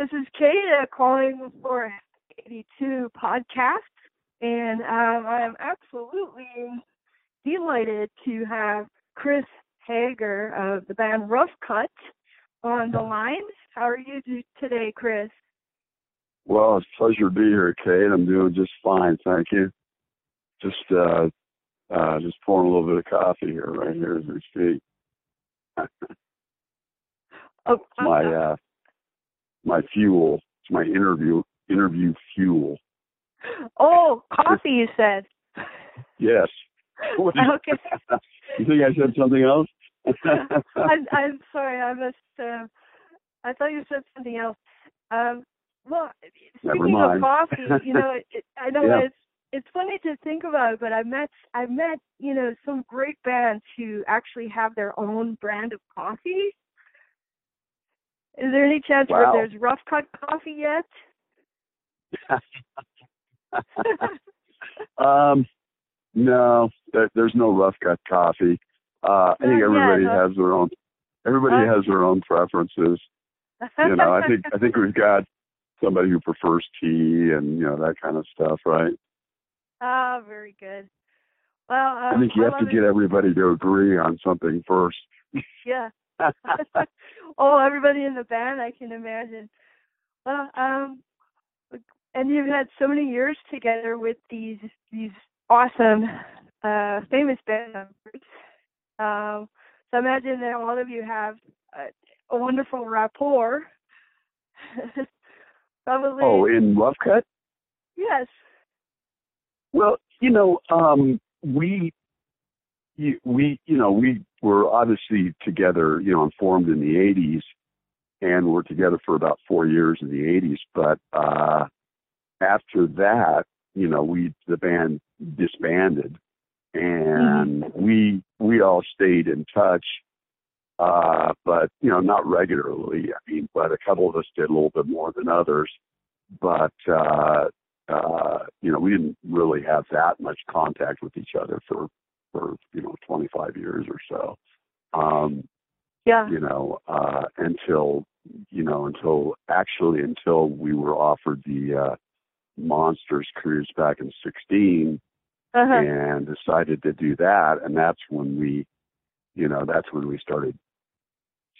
This is Kate uh, calling for 82 podcast, and um, I am absolutely delighted to have Chris Hager of the band Rough Cutt on the line. How are you today, Chris? Well, it's a pleasure to be here, Kate. I'm doing just fine, thank you. Just uh, uh, just pouring a little bit of coffee here, right here as we speak. oh, my uh, my fuel. It's my interview interview fuel. Oh, coffee! You said. Yes. okay. you think I said something else? I'm, I'm sorry. I must. Uh, I thought you said something else. Um, well, speaking of coffee, you know, it, I know yeah. it's it's funny to think about it, but I met I met you know some great bands who actually have their own brand of coffee. Is there any chance wow. where there's rough cutt coffee yet? um, no, there, there's no rough cutt coffee. Uh, I think everybody yet, huh? has their own. Everybody has their own preferences. You know, I think I think we've got somebody who prefers tea and you know that kind of stuff, right? Ah, very good. Well, um, I think you have to love get it. everybody to agree on something first. Yeah. oh, everybody in the band, I can imagine. Well, um, and you've had so many years together with these these awesome, uh, famous band members. Um, so I imagine that all of you have a, a wonderful rapport. Probably. oh, in Love cut? yes. Well, you know, um, we, you, we, you know, we were obviously together, you know, and formed in the '80s, and we're together for about four years in the '80s. But uh, after that, you know, we the band disbanded, and we we all stayed in touch. Uh, but you know, not regularly. I mean, but a couple of us did a little bit more than others. But uh, uh, you know, we didn't really have that much contact with each other for for you know 25 years or so. Um, Yeah. you know, uh, until you know, until actually until we were offered the uh, Monsters cruise back in '16 Uh-huh. and decided to do that, and that's when we, you know, that's when we started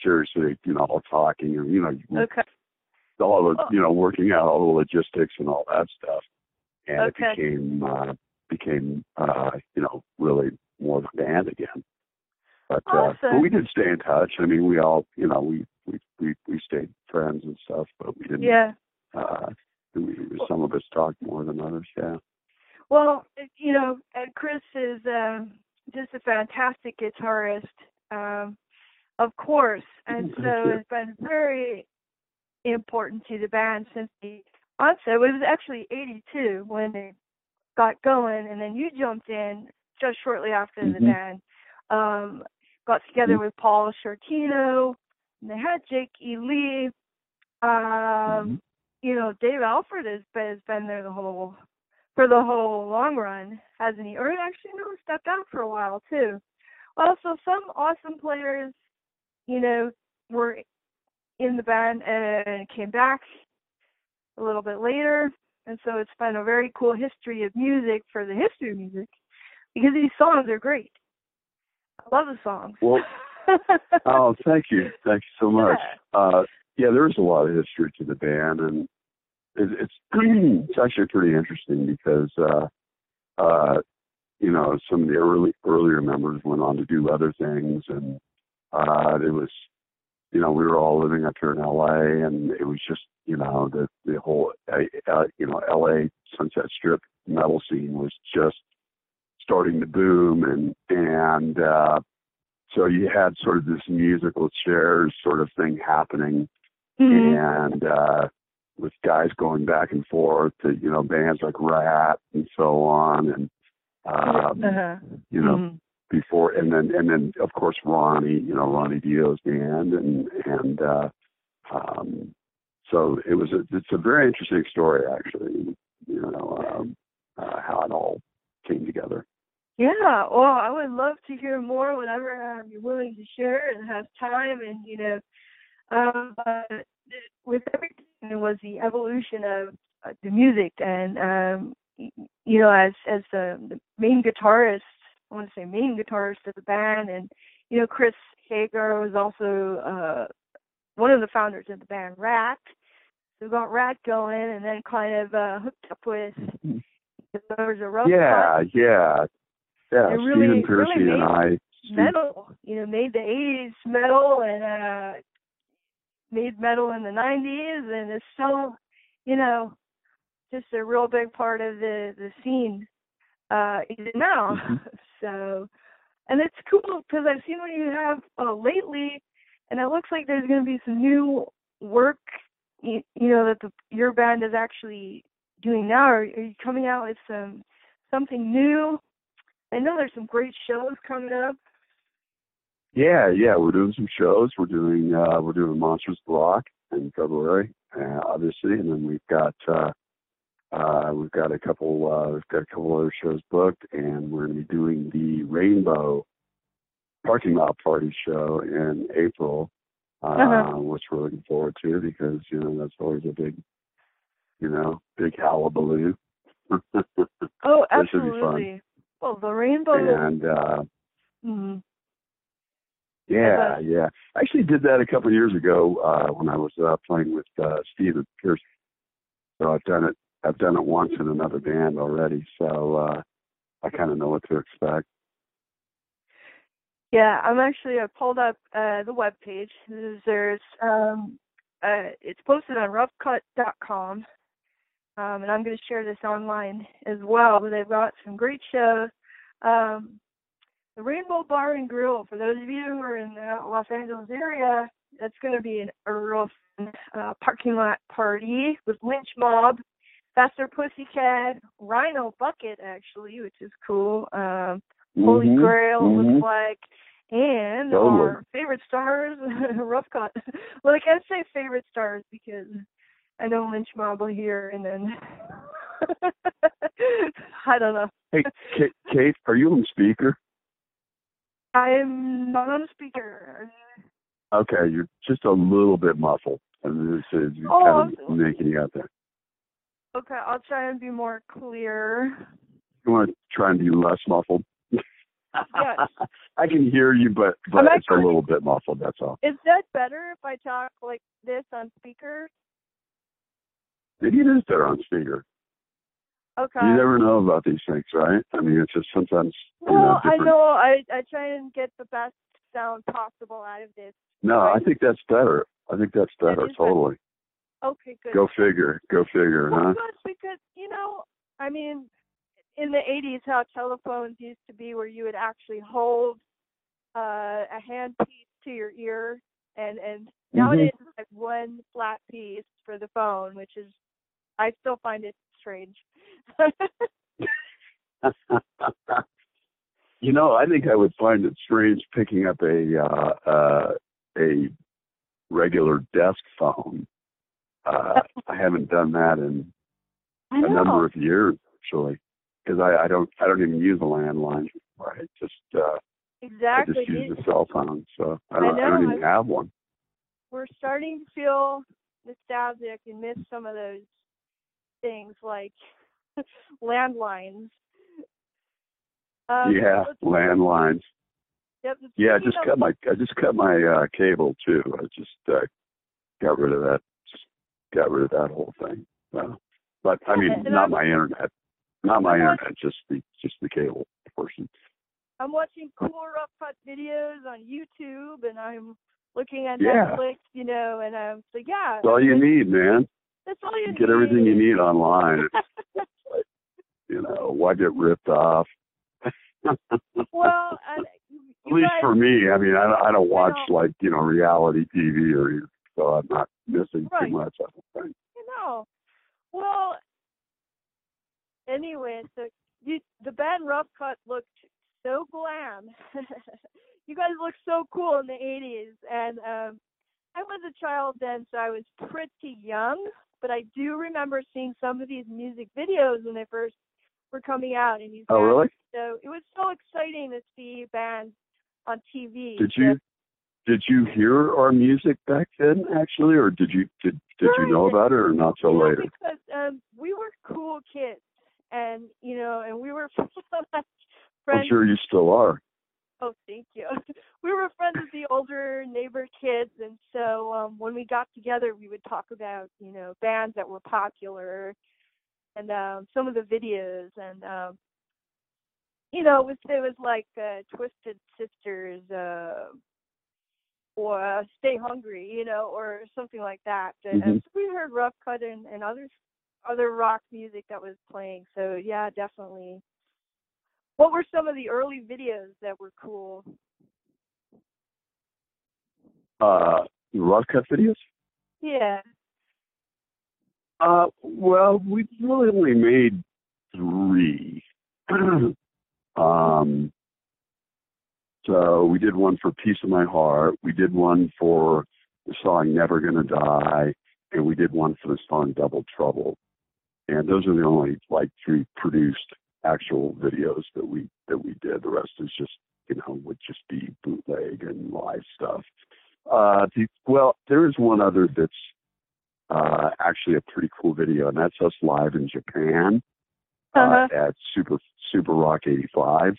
seriously, you know, all talking and you know, Okay. all the you know working out all the logistics and all that stuff and Okay. it became uh became uh you know really more of a band again. But uh but we did stay in touch. I mean we all you know we we we, we stayed friends and stuff but we didn't Yeah. uh we, some of us talked more than others yeah. Well, you know, Chris is um, just a fantastic guitarist, um, of course, and so it's been very important to the band since the onset. It was actually '82 when they got going, and then you jumped in just shortly after the Mhm. band. Um, got together Mhm. with Paul Shortino, and they had Jake E. Lee. Um, Mhm. You know, Dave Alford has been, has been there the whole for the whole long run, hasn't he? Or actually, no, stepped out for a while too. Well, so some awesome players, you know, were in the band and came back a little bit later, and so it's been a very cool history of music for the history of music because these songs are great. I love the songs. Well, oh thank you thank you so much Yeah. uh yeah there's a lot of history to the band and it, it's it's actually pretty interesting because uh uh you know some of the early earlier members went on to do other things and uh it was you know we were all living up here in LA and it was just you know the the whole uh, uh, you know LA Sunset Strip metal scene was just starting to boom and and uh so you had sort of this musical chairs sort of thing happening Mhm. and uh with guys going back and forth to you know bands like Ratt and so on and um uh-huh. you know Mhm. Before and then and then of course Ronnie you know Ronnie Dio's band and and uh um so it was a it's a very interesting story actually you know um uh, how it all came together Yeah, well, I would love to hear more whenever um, you're willing to share and have time. And you know, um, but with everything then was the evolution of uh, the music and um you know as as the, the main guitarist I want to say main guitarist of the band and you know Chris Hager was also uh one of the founders of the band Ratt. so we got Ratt going and then kind of uh hooked up with the members of Rough yeah, Cut. yeah, yeah. Really- Stephen Pearcy really and I. Metal, you know, made the eighties metal and uh made metal in the nineties and it's still, you know, just a real big part of the the scene uh even now. Mhm. So and it's cool because I've seen what you have uh, lately and it looks like there's going to be some new work you, you know that the your band is actually doing now are, are you coming out with some something new I know there's some great shows coming up. Yeah, yeah, we're doing some shows. We're doing uh we're doing Monsters of Rock in February, uh, obviously, and then we've got uh uh we've got a couple uh we've got a couple other shows booked and we're gonna be doing the Rainbow parking lot party show in April. Uh, Uh-huh. which we're looking forward to because, you know, that's always a big you know, big hullabaloo. Oh, That should be fun. absolutely. Well, the rainbow. and uh Mhm. Yeah, Okay. yeah. I actually did that a couple of years ago uh, when I was uh, playing with uh, Steve Pierce. So I've done it. I've done it once in another band already. So uh, I kind of know what to expect. Yeah, I'm actually I pulled up uh the web page. There's, um uh it's posted on roughcutt.com. Um and I'm going to share this online as well. They've got some great shows. Um the Rainbow Bar and Grill for those of you who are in the Los Angeles area, that's going to be an, a real fun uh, parking lot party with Lynch Mob, Faster Pussycat, Rhino Bucket actually, which is cool. Um Holy Mhm, Grail mhm. looks like, and Totally. our favorite stars, Rough Cutt. well, I can't say favorite stars because I know Lynch Mob hear, and then I don't know. Hey, Kate, Kate, are you on speaker? I'm not on speaker. Okay, you're just a little bit muffled, and this is Oh, kind of making you out there. Okay, I'll try and be more clear. You want to try and be less muffled? Yes. I can hear you, but but I'm it's a little bit muffled. That's all. Is that better if I talk like this on speaker? Maybe it is better on speaker. Okay. You never know about these things, right? I mean, it's just sometimes you know well, I know. I I try and get the best sound possible out of this. No, I think that's better. I think that's better. Totally. Okay, good. Go figure. Go figure, Well, huh? good because you know, I mean, in the '80s, how telephones used to be, where you would actually hold uh, a handpiece to your ear, and and nowadays it's like one flat piece for the phone, which is, I still find it strange. you know, I think I would find it strange picking up a uh, uh, a regular desk phone. Uh, I haven't done that in a number of years actually, because I, I don't I don't even use a landline. I just uh, I exactly. just use a cell phone, so I I don't I, don't even have one. we're starting to feel nostalgic and miss some of those things like landlines. Um, yeah, landlines. Yep, Yeah, I just cut my I just cut my uh cable too. I just uh got rid of that got rid of that whole thing. But I mean And not I'm- my internet. Not my I'm internet, just the just the cable portion. I'm watching cool rough cutt videos on YouTube, and I'm looking at Yeah. Netflix, you know, and I'm so yeah. That's all you need, man. That's all you You need. get everything you need online. You know, why get ripped off? well, you At least guys, for me, I mean, I, don't- I don't watch know. like you know reality TV or so I'm not missing Right. too much. I don't think. you know. Well, anyway, so you, the band Rough Cutt looked so glam. you guys looked so cool in the '80s, and um, I was a child then, so I was pretty young. But I do remember seeing some of these music videos when they first were coming out, and these Oh, really? So it was so exciting to see bands on TV. Did you did you hear our music back then, actually, or did you did did you know about it, or not till later? Because um, we were cool kids, and you know, and we were friends. I'm sure you still are. Oh, thank you. We were friends with the older neighbor kids, and so um, when we got together, we would talk about you know bands that were popular, and um, some of the videos, and um, you know, it was it was like uh, Twisted Sisters, uh, or uh, Stay Hungry, you know, or something like that. And, Mhm. and so we heard Rough Cutt and, and other other rock music that was playing. So yeah, definitely. What were some of the early videos that were cool? Uh, cut videos. Yeah. Uh, well, we really only made three. um, so we did one for "Piece of My Heart." We did one for the song "Never Gonna Die," and we did one for the song "Double Trouble." And those are the only like three produced actual videos that we that we did. The rest is just you know would just be bootleg and live stuff. Uh, the, well, there is one other that's uh, actually a pretty cool video, and that's us live in Japan Uh-huh. uh, at Super Super Rock '85, and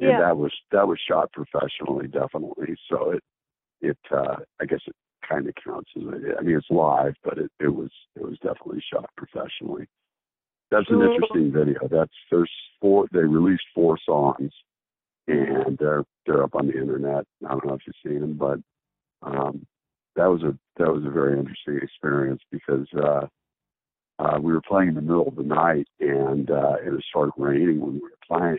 Yeah. that was that was shot professionally, definitely. So it it uh, I guess it kind of counts as I mean it's live, but it it was it was definitely shot professionally. That's an interesting video. That's there's four they released four songs, and they're they're up on the internet. I don't know if you've seen them, but um, that was a that was a very interesting experience because uh, uh, we were playing in the middle of the night and uh, it was started raining when we were playing.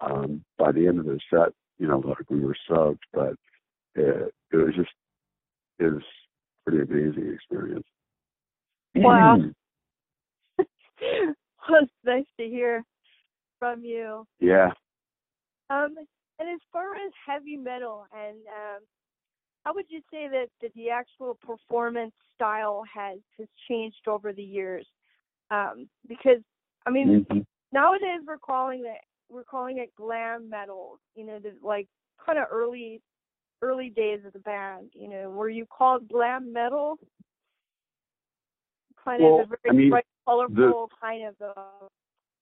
Um, by the end of the set, you know, like we were soaked, but it, it was just it was pretty amazing experience. Wow. well, it's nice to hear from you. yeah. Um, and as far as heavy metal, and um, how would you say that, that the actual performance style has has changed over the years? Um, because I mean, Mhm. nowadays we're calling it we're calling it glam metal. You know, the like kind of early early days of the band. You know, were you called glam metal? Kind Well, of a I very mean, bright, colorful kind of uh,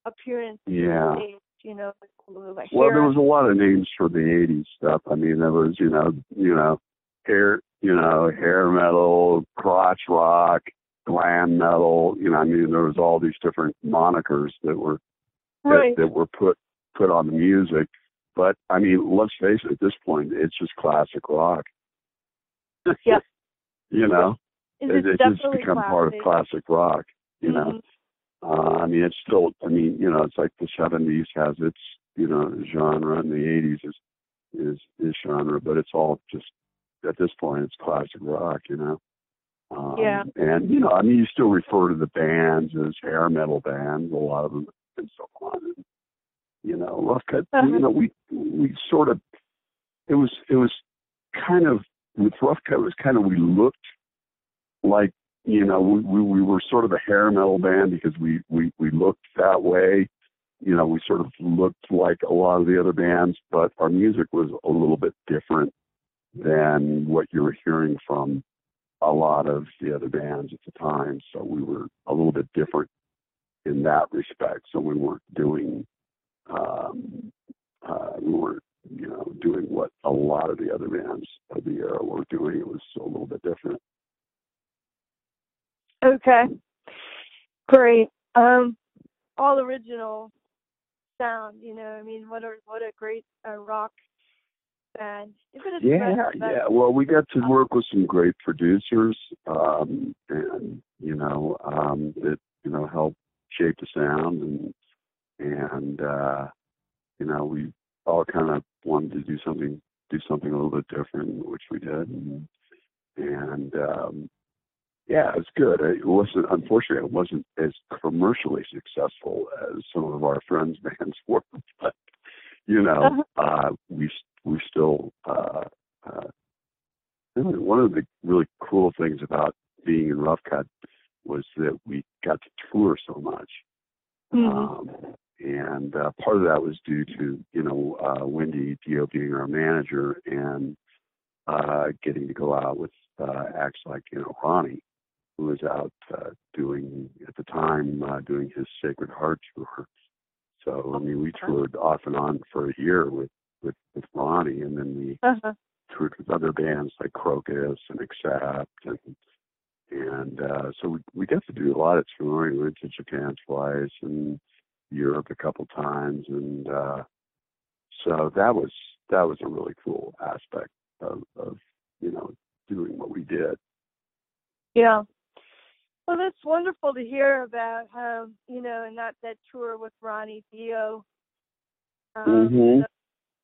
appearance. Yeah. stage, You know, like Well, there was a lot of names for the '80s stuff. I mean, there was, you know, you know, hair, you know, hair metal, crotch rock, glam metal. You know, I mean, there was all these different monikers that were that, right. that were put put on the music. But I mean, let's face it. At this point, it's just classic rock. Yeah. you know, it, it it's just become part of classic rock. You know. Mhm. Uh, I mean, it's still. I mean, you know, it's like the '70s has its, you know, genre, and the '80s is is is genre, but it's all just at this point, it's classic rock. You know. Um, Yeah. And you know, I mean, you still refer to the bands as hair metal bands, a lot of them, and so on. And, you know, rough cutt. Uh-huh. You know, we we sort of. It was it was kind of with rough cutt. It was kind of we looked like you know, we, we, we were sort of a hair metal band because we, we, we looked that way. You know, we sort of looked like a lot of the other bands, but our music was a little bit different than what you were hearing from a lot of the other bands at the time. So we were a little bit different in that respect. So we weren't doing, um, uh, we weren't, you know, doing what a lot of the other bands of the era were doing. It was a little bit different. Okay. Great. Um, all original sound. You know, I mean, what a what a great uh, rock band. Is it a Yeah, yeah. Well, we got to work with some great producers, um, and you know, um, that you know helped shape the sound, and and uh, you know, we all kind of wanted to do something, do something a little bit different, which we did, and and um, yeah, it's good. It wasn't, unfortunately, it wasn't as commercially successful as some of our friends' bands were, but you know, uh, we we still uh, uh, one of the really cool things about being in Rough Cutt was that we got to tour so much, Mhm. um, and uh, part of that was due to you know uh, Wendy Dio being our manager and uh, getting to go out with uh, acts like you know Ronnie, who was out uh, doing at the time uh, doing his Sacred Heart tour. So I mean, we toured off and on for a year with with, with Ronnie, and then we Uh-huh. toured with other bands like Krokus and Accept, and and uh, so we we got to do a lot of touring. We went to Japan twice and Europe a couple times, and uh, so that was that was a really cool aspect of, of you know doing what we did. Yeah. Well, that's wonderful to hear about how you know, and that that tour with Ronnie Dio. Um, Mhm. so,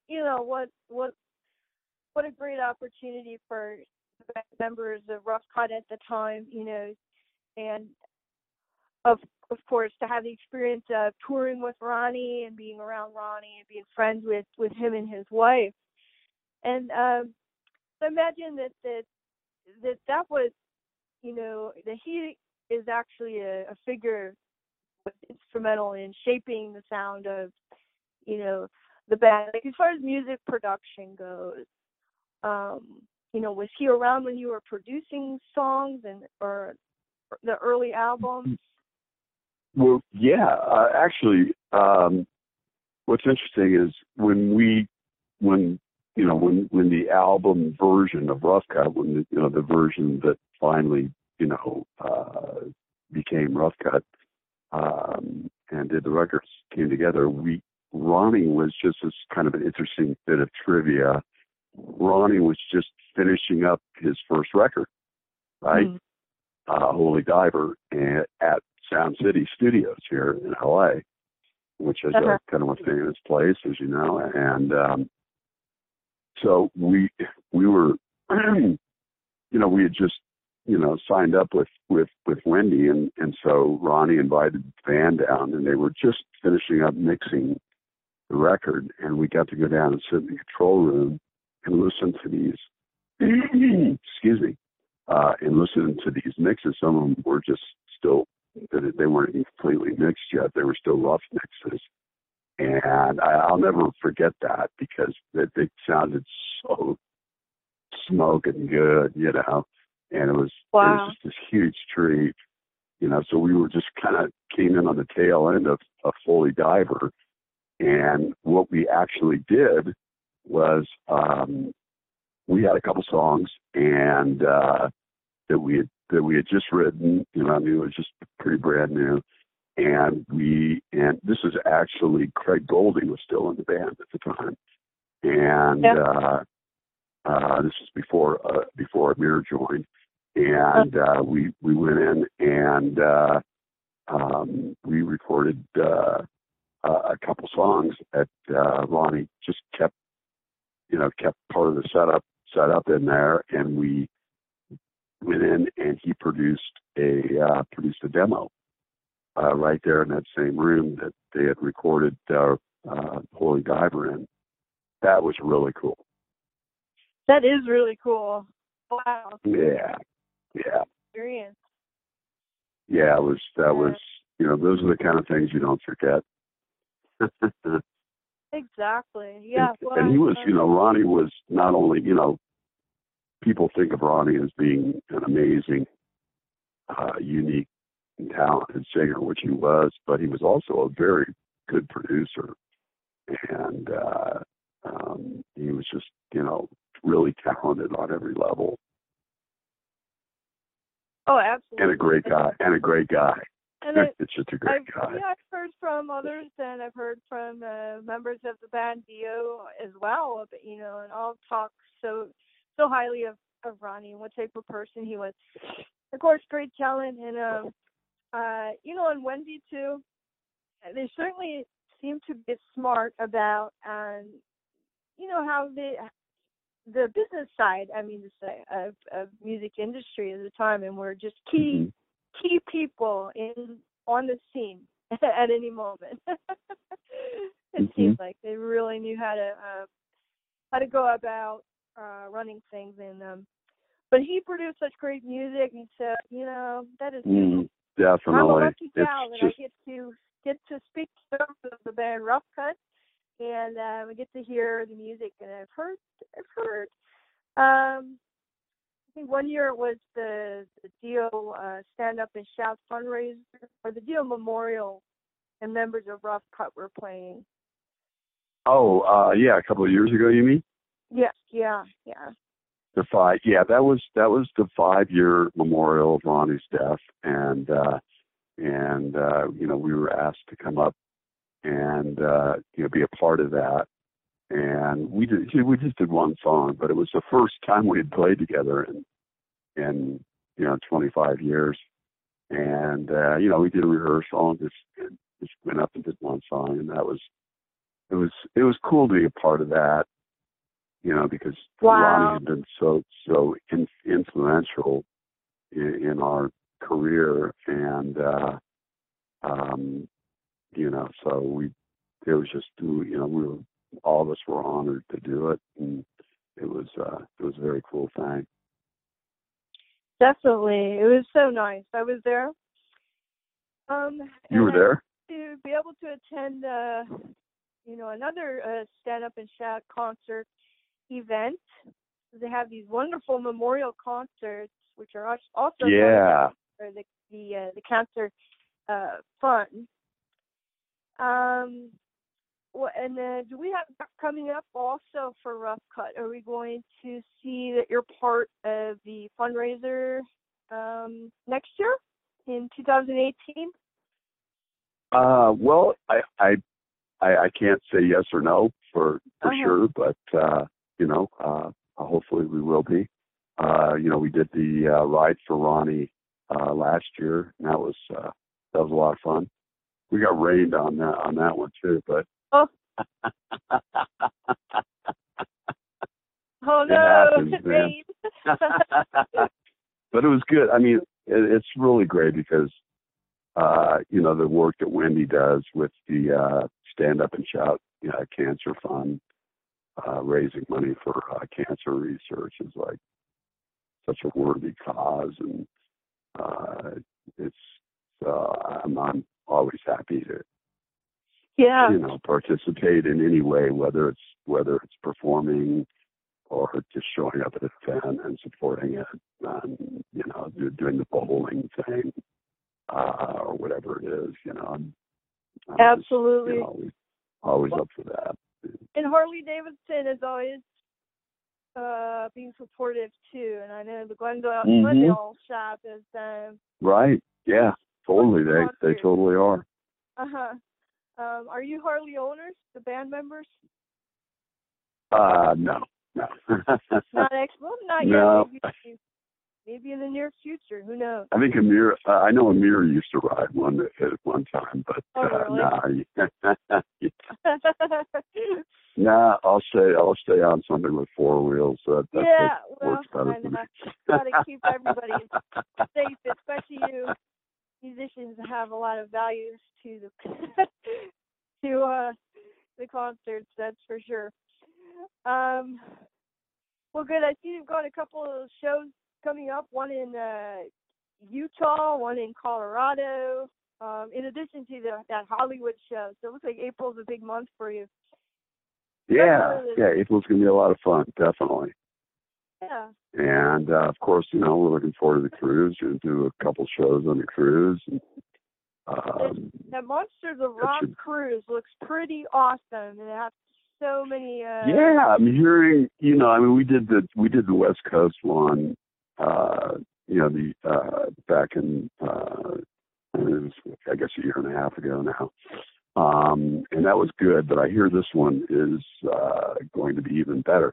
you know what what what a great opportunity for members of Rough Cutt at the time, you know, and of of course to have the experience of touring with Ronnie and being around Ronnie and being friends with with him and his wife, and um, so imagine that that that that was you know, that he is actually a, a figure instrumental in shaping the sound of, you know, the band. Like as far as music production goes, um, you know, was he around when you were producing songs and or the early albums? Well, yeah, uh, actually, um, what's interesting is when we, when you know, when when the album version of Rough Cutt, when the, you know the version that finally, you know, uh, became Rough Cutt, um, and did the records came together, we Ronnie was just this kind of an interesting bit of trivia. Ronnie was just finishing up his first record, right? Mhm. uh, Holy Diver and, at Sound City Studios here in LA, which is Uh-huh. a kind of a famous place, as you know. And um, so we we were, you know, we had just you know signed up with with with Wendy, and and so Ronnie invited the band down, and they were just finishing up mixing the record, and we got to go down and sit in the control room and listen to these. excuse me uh, and listen to these mixes. Some of them were just still they weren't even completely mixed yet. They were still rough mixes, and I, I'll never forget that because they, they sounded so smoking good, you know. And it was it was just this huge treat, you know. So we were just kind of came in on the tail end of a Holy Diver, and what we actually did was um, we had a couple songs and uh, that we had that we had just written. You know, I mean, it was just pretty brand new. And we and this is actually Craig Goldy was still in the band at the time, and Yeah. uh, uh, this is before uh, before Amir joined, and uh, we we went in and uh, um, we recorded uh, a couple songs that uh, Ronnie just kept you know kept part of the setup set up in there, and we went in and he produced a uh, produced a demo uh, right there in that same room that they had recorded uh, uh, Holy Diver in. That was really cool. That is really cool. Wow, Yeah, yeah, experience. yeah. It was that Yeah. was you know those are the kind of things you don't forget. Exactly. Yeah. and, well, and he was, um, you know, Ronnie was not only, you know, people think of Ronnie as being an amazing, uh, unique, and talented singer, which he was, but he was also a very good producer, and uh, um, he was just, you know, really talented on every level, Oh, absolutely. and a great guy, and a great guy. And I, it's just a great I've, guy. yeah, I've heard from others, and I've heard from uh, members of the band Dio as well. But, you know, and all talk so so highly of of Ronnie and what type of person he was. Of course, great talent, and um, uh, you know, and Wendy too. They certainly seem to be smart about, um, you know, how the the business side. I mean, to say of of music industry at the time, and we're just key Mhm. key people in on the scene at any moment. it Mhm. seems like they really knew how to uh, how to go about uh, running things, and um, but he produced such great music, and so you know that is. Mm, I'm a definitely. lucky It's gal that just I get to get to speak to the band Rough Cutt, and uh, we get to hear the music. And I've heard, I've heard Um, I think one year it was the, the Dio uh, Stand Up and Shout fundraiser, or the Dio Memorial, and members of Rough Cutt were playing. Oh, uh, yeah, a couple of years ago, you mean? Yeah, yeah, yeah. The five, yeah, that was that was the five-year memorial of Ronnie's death, and uh, and uh, you know we were asked to come up and uh, you know be a part of that, and we did we just did one song, but it was the first time we had played together in in you know 25 years, and uh, you know we did a rehearsal and just and just went up and did one song, and that was it was it was cool to be a part of that you know, because wow. Ronnie had been so so in, influential in, in our career, and uh, um, you know, so we it was just you know we were all of us were honored to do it, and it was uh, it was a very cool thing. Definitely, it was so nice. I was there. Um, you were there to be able to attend, uh, you know, another uh, stand up and shout concert event. They have these wonderful memorial concerts, which are also yeah for the the uh, the cancer uh, fund. Um, well, and then do we have coming up also for Rough Cutt? Are we going to see that you're part of the fundraiser um, next year in 2018? Uh, well, I, I I I can't say yes or no for for uh-huh. sure, but uh, you know, uh, hopefully we will be. Uh, you know, we did the uh, ride for Ronnie uh, last year, and that was uh, that was a lot of fun. We got rained on that on that one too, but oh, oh no, it happens, but it was good. I mean, it, it's really great because uh, you know the work that Wendy does with the uh, Stand Up and Shout you know, Cancer Fund uh, raising money for uh, cancer research is like such a worthy cause, and uh, it's uh, I'm, I'm always happy to yeah you know participate in any way, whether it's whether it's performing or just showing up at an event and supporting it, and you know doing the bowling thing uh, or whatever it is. You know, I'm, I'm absolutely just, you know, always, always up for that and Harley Davidson is always uh being supportive too. And I know the Glendale mm-hmm. Glendale shop is um Right. Yeah. Totally. They they totally are. Uh huh. Um, are you Harley owners, the band members? Uh no. No. not ex well not no. yet. Maybe, maybe in the near future. Who knows? I think Amir. Uh, I know Amir used to ride one at one time, but oh, uh, really? nah. nah, I'll stay. I'll stay on something with four wheels. Uh, that, yeah, that well, works better for me. gotta keep everybody safe, especially you musicians have a lot of values to the to uh the concerts. That's for sure. Um, well, good. I see you've got a couple of shows coming up. One in uh, Utah, one in Colorado. Um, in addition to the, that Hollywood show, so it looks like April's a big month for you. Yeah, yeah, April's gonna be a lot of fun, definitely. Yeah. And uh, of course, you know, we're looking forward to the cruise. We'll do a couple shows on the cruise. And, um, that Monsters of Rock should... cruise looks pretty awesome. It has so many. Uh... Yeah, I'm hearing. You know, I mean, we did the we did the West Coast one. Uh, you know, the uh, back in uh, it was, I guess, a year and a half ago now. Um, and that was good, but I hear this one is uh, going to be even better.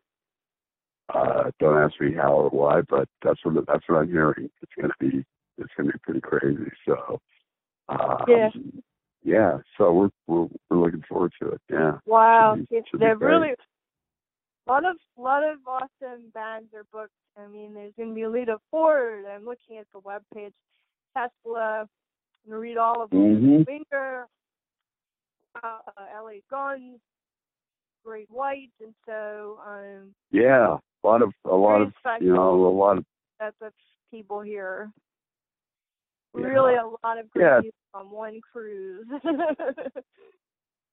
Uh, don't ask me how or why, but that's what that's what I'm hearing. It's going to be it's to be pretty crazy. So um, yeah, yeah. So we're we're we're looking forward to it. Yeah. Wow, should be, should they're really a lot of lot of awesome bands are booked. I mean, there's going to be Lita Ford. I'm looking at the web page. Tesla. I'm going to read all of them. Mm-hmm. Winger, uh, LA Guns, Great White, and so um. Yeah, a lot of a lot of you know a lot of that's of people here. Yeah. Really, a lot of great yeah. people on one cruise.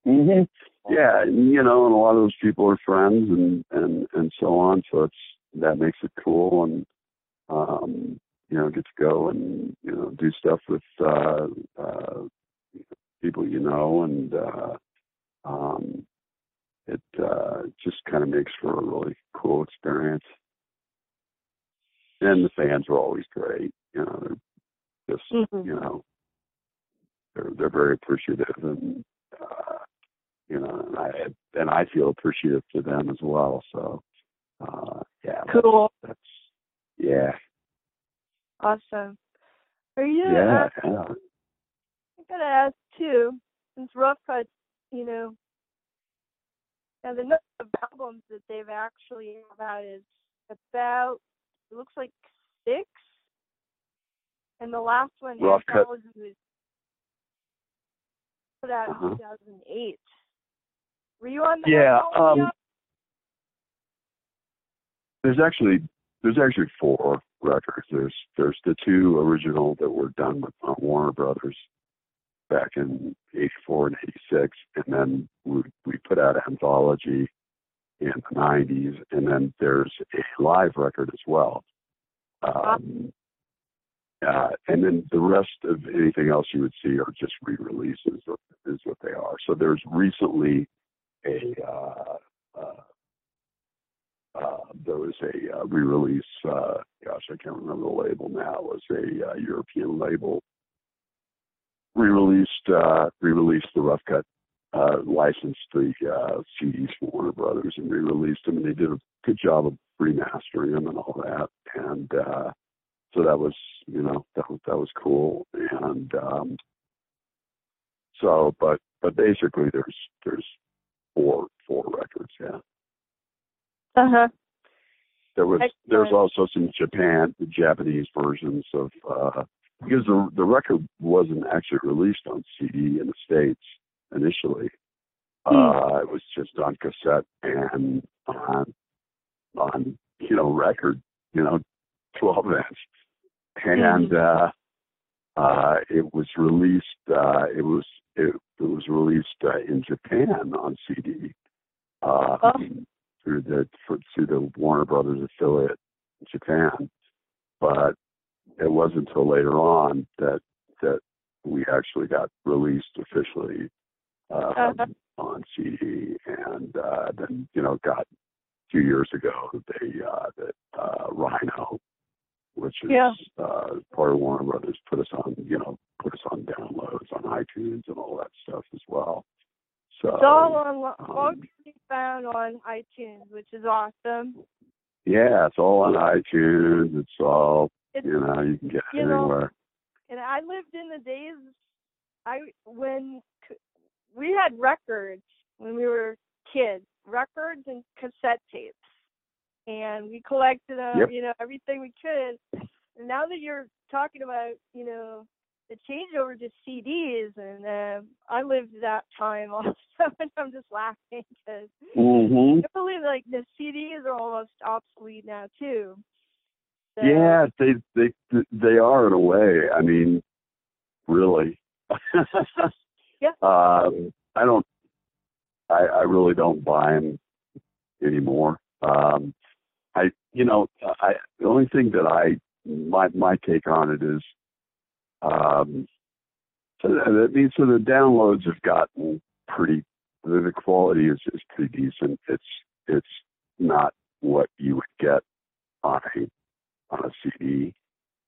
mhm. Yeah, you know, and a lot of those people are friends and and and so on. So it's that makes it cool and um you know get to go and you know do stuff with uh uh people you know and uh um it uh just kind of makes for a really cool experience and the fans are always great you know they're just Mhm. you know they're they're very appreciative and uh you know and i and i feel appreciative to them as well so uh yeah Cool. that's yeah Awesome. Are you? yeah Uh, yeah I gotta ask too, since Rough Cutt, you know, now the number of albums that they've actually have out is about it looks like six, and the last one Rough Cutt- was put out Uh-huh. in 2008. Were you on the Yeah, um, there's actually there's actually four records. There's there's the two original that were done with uh, warner brothers back in 84 and 86 and then we we put out an anthology in the 90s and then there's a live record as well um uh, and then the rest of anything else you would see are just re-releases is what they are so there's recently a uh, uh, uh, there was a uh, re-release. Uh, gosh, I can't remember the label now. It was a uh, European label. Re-released, uh, re-released the Rough Cutt, uh, licensed the uh, CDs from Warner Brothers and re-released them, and they did a good job of remastering them and all that. And uh, so that was, you know, that was that was cool. And um, so, but but basically, there's there's four four records, yeah. Uh huh. There was there's also some Japan Japanese versions of uh because the the record wasn't actually released on CD in the States initially. Hmm. Uh it was just on cassette and on on you know record, you know, twelve inch. And uh uh it was released uh it was it, it was released uh, in Japan on CD. Uh, Oh. through the for, through the Warner Brothers affiliate in Japan, but it wasn't until later on that that we actually got released officially uh, Uh-huh. on CD, and uh, then you know got a few years ago they uh, that uh, Rhino, which is Yeah. uh, part of Warner Brothers, put us on you know put us on downloads on iTunes and all that stuff as well. So It's all on um, all can be found on iTunes, which is awesome. Yeah, it's all on iTunes. It's all It's you know, you can get you know, anywhere. and I lived in the days I when we had records when we were kids, records and cassette tapes, and we collected them, Yep. you know, everything we could. And now that you're talking about, you know, the changeover to CDs, and uh, I lived that time also, and I'm just laughing because Mm-hmm. I believe like the CDs are almost obsolete now too. So, Yeah, they they they are in a way. I mean, really. Yeah. Um, I don't. I I really don't buy them anymore. Um, I you know I the only thing that I my my take on it is um so that means so the downloads have gotten pretty the, the quality is is pretty decent. It's it's not what you would get on a on a CD,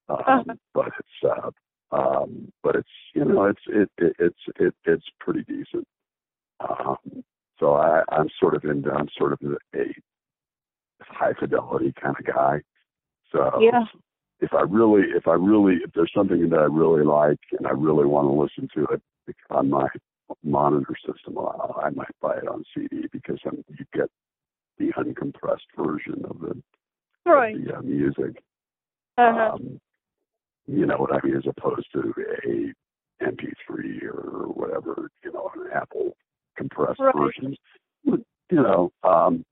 um, Uh-huh. but it's uh, um, but it's you know it's it, it it's it, it's pretty decent. Um, so I I'm sort of into I'm sort of a, high fidelity kind of guy. So Yeah. if I really if I really if there's something that I really like and I really want to listen to it on my monitor system, I, I might buy it on CD because I'm, you get the uncompressed version of the, Right. of the uh, music. Uh-huh. Um, you know what I mean, as opposed to a MP3 or whatever, you know, an Apple compressed Right. version. You know, um,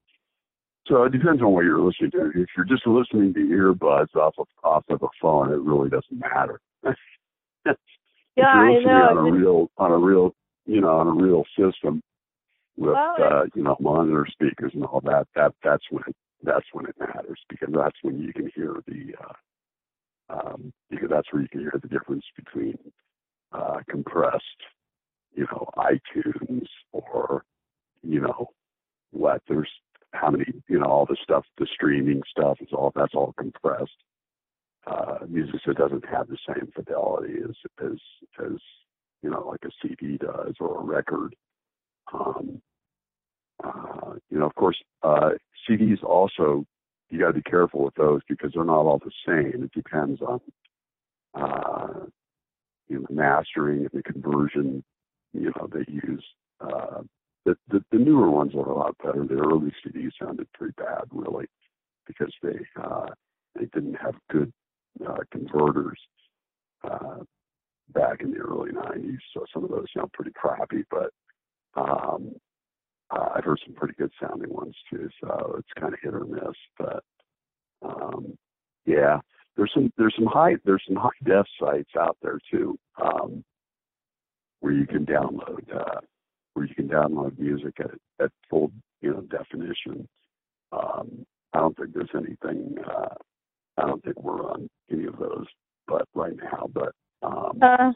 so it depends on what you're listening to. If you're just listening to earbuds off of off of a phone, it really doesn't matter. Yeah, I know. on a real on a real you know on a real system with Well, uh, you know monitor speakers and all that, that that's when it that's when it matters because that's when you can hear the uh, um, because that's where you can hear the difference between uh, compressed, you know, iTunes or you know what there's how many you know all the stuff the streaming stuff is all that's all compressed uh, music that doesn't have the same fidelity as as as you know like a CD does or a record. Um, uh, you know, of course, uh, CDs also you got to be careful with those because they're not all the same. It depends on uh, you know the mastering and the conversion. You know, they use. Uh, the, the the newer ones are a lot better. The early CDs sounded pretty bad, really, because they uh, they didn't have good uh, converters uh, back in the early 90s. So some of those sound pretty crappy, but um, uh, I've heard some pretty good sounding ones too. So it's kind of hit or miss. But um, yeah, there's some there's some high there's some high def sites out there too um, where you can download uh, where you can download music at at full you know definition. Um, I don't think there's anything uh, I don't think we're on any of those, but right now, but um, uh,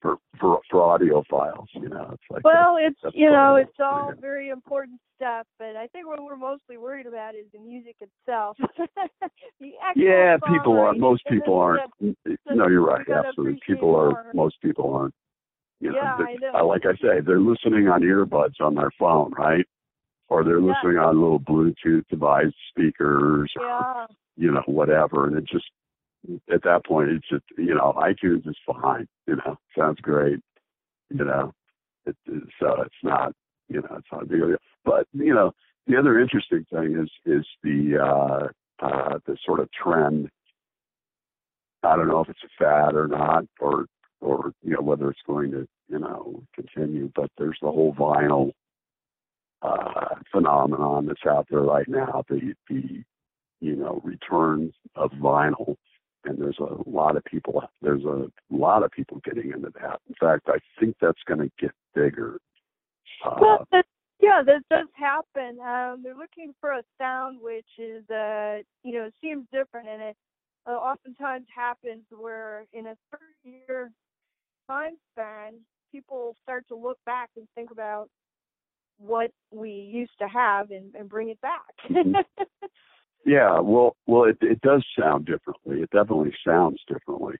for for for audio files, you know, it's like well, that's, it's you know, it's all yeah. very important stuff, but I think what we're mostly worried about is the music itself. the yeah, people are. Most people aren't. the- No, you're right. Absolutely, people are. more. Most people aren't. You know, Yeah, I know. like I say, they're listening on earbuds on their phone, right? Or they're Yeah. listening on little Bluetooth device speakers, or you know, whatever. And it just at that point, it's just you know, iTunes is fine. You know, sounds great. You know, it, it, so it's not you know, it's not a big deal. But you know, the other interesting thing is is the uh, uh, the sort of trend. I don't know if it's a fad or not, or or you know whether it's going to you know continue. But there's the whole vinyl uh, phenomenon that's out there right now. The the you know returns of vinyl, and there's a lot of people. There's a lot of people getting into that. In fact, I think that's going to get bigger. Uh, well, that, yeah, that does happen. Um, they're looking for a sound which is, uh, you know, seems different, and it uh, oftentimes happens where in a 30-year time span, people start to look back and think about what we used to have and, and bring it back. Mhm. Yeah, well, well, it it does sound differently. It definitely sounds differently.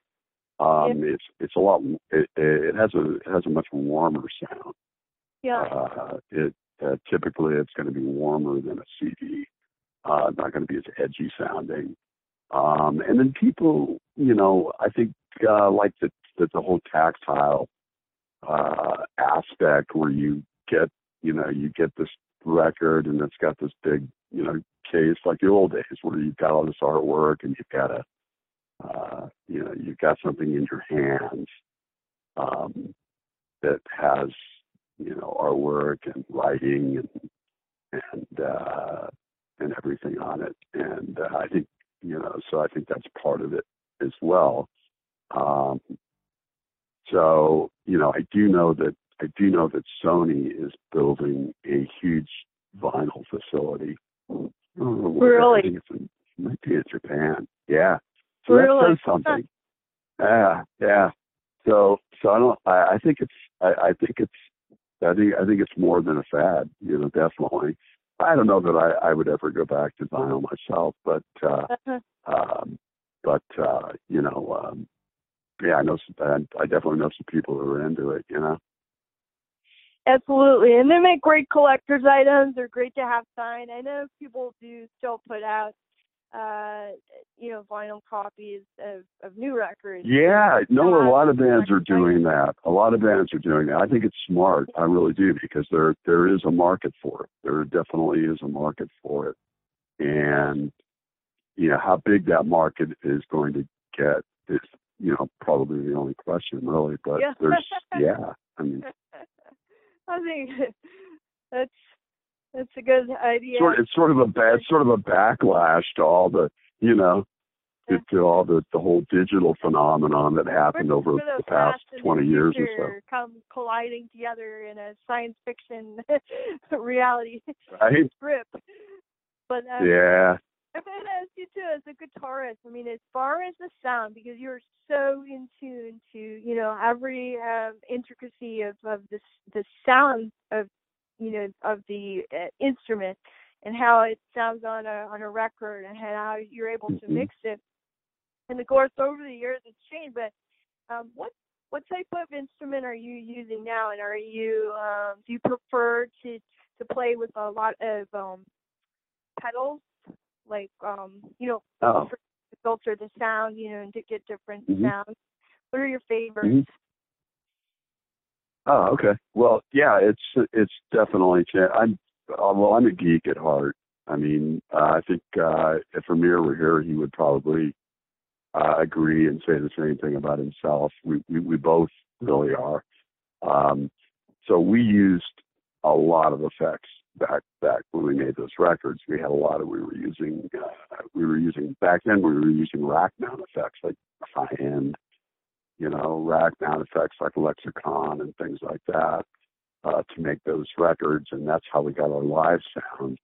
Um, It's it's a lot. It it has a it has a much warmer sound. yeah. Uh, it uh, typically it's going to be warmer than a CD. Uh, not going to be as edgy sounding. Um, and then people, you know, I think uh, like the the, the whole tactile uh, aspect where you get, you know, you get this record and it's got this big, you know, case like the old days where you've got all this artwork and you've got a, uh, you know, you've got something in your hands um, that has, you know, artwork and writing and and uh, and everything on it. And uh, I think, you know, so I think that's part of it as well. Um, so, you know, I do know that I do know that Sony is building a huge vinyl facility. I don't know where. Really? I it might be in Japan. Yeah. So Really? that says something. Yeah, yeah. So, so I don't. I, I think it's. I, I think it's. I think. I think it's more than a fad. You know, definitely. I don't know that I, I would ever go back to vinyl myself, but uh, um, but uh, you know, um, yeah, I know. Some, I definitely know some people who are into it. You know. Absolutely, and they make great collector's items. They're great to have signed. I know people do still put out, uh, you know, vinyl copies of, of new records. Yeah, no, a lot of bands are doing that. A lot of bands are doing that. I think it's smart. I really do because there there is a market for it. There definitely is a market for it, and you know how big that market is going to get is you know probably the only question really. But Yeah. there's yeah, I mean I think that's that's a good idea. sort it's sort of a bad sort of a backlash to all the you know to, to all the the whole digital phenomenon that happened over the past twenty years or so. Come colliding together in a science fiction reality Right? script. But um, yeah. I'm going to ask you too, as a guitarist. I mean, as far as the sound, because you're so in tune to you know every um, intricacy of of the the sound of you know of the uh, instrument and how it sounds on a on a record and how you're able to Mm-hmm. mix it. And of course, over the years it's changed. But um, what what type of instrument are you using now? And are you um, do you prefer to to play with a lot of um, pedals, like um, you know, Oh. filter the sound, you know, and to get different Mhm. sounds? What are your favorites? Mhm. Oh, okay. Well, yeah, it's it's definitely. I'm uh, well. I'm a geek at heart. I mean, uh, I think uh, if Amir were here, he would probably uh, agree and say the same thing about himself. We we, we both really are. Um, so we used a lot of effects back back when we made those records. We had a lot of we were using uh, we were using back then we were using rack mount effects like high end you know, rack mount effects like Lexicon and things like that uh, to make those records, and that's how we got our live sound.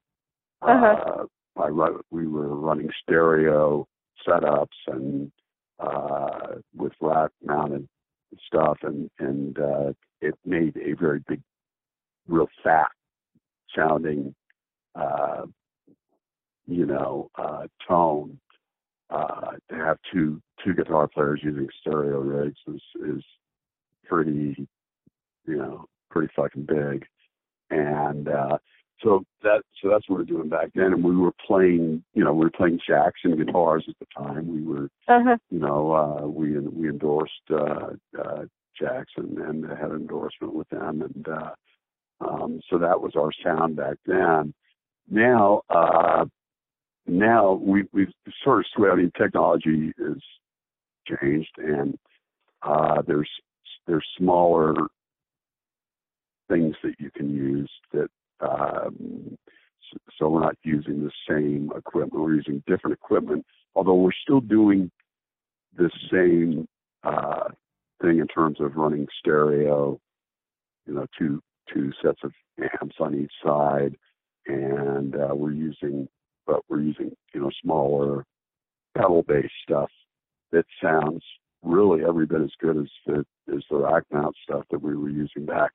Uh-huh. Uh, I run, we were running stereo setups and uh, with rack mounted stuff, and and uh, it made a very big, real fat sounding, uh, you know, uh, tone uh, to have two two guitar players using stereo rigs is is pretty you know pretty fucking big. And uh so that so that's what we were doing back then. And we were playing you know we were playing Jackson guitars at the time. We were Uh-huh. you know uh we we endorsed uh uh Jackson and had an endorsement with them. And uh um so that was our sound back then now uh now we we've sort of switched. I mean, technology has changed, and uh, there's there's smaller things that you can use that. Um, so we're not using the same equipment. We're using different equipment, although we're still doing the same uh, thing in terms of running stereo. You know, two two sets of amps on each side, and uh, we're using but we're using you know smaller pedal based stuff that sounds really every bit as good as the as the rack mount stuff that we were using back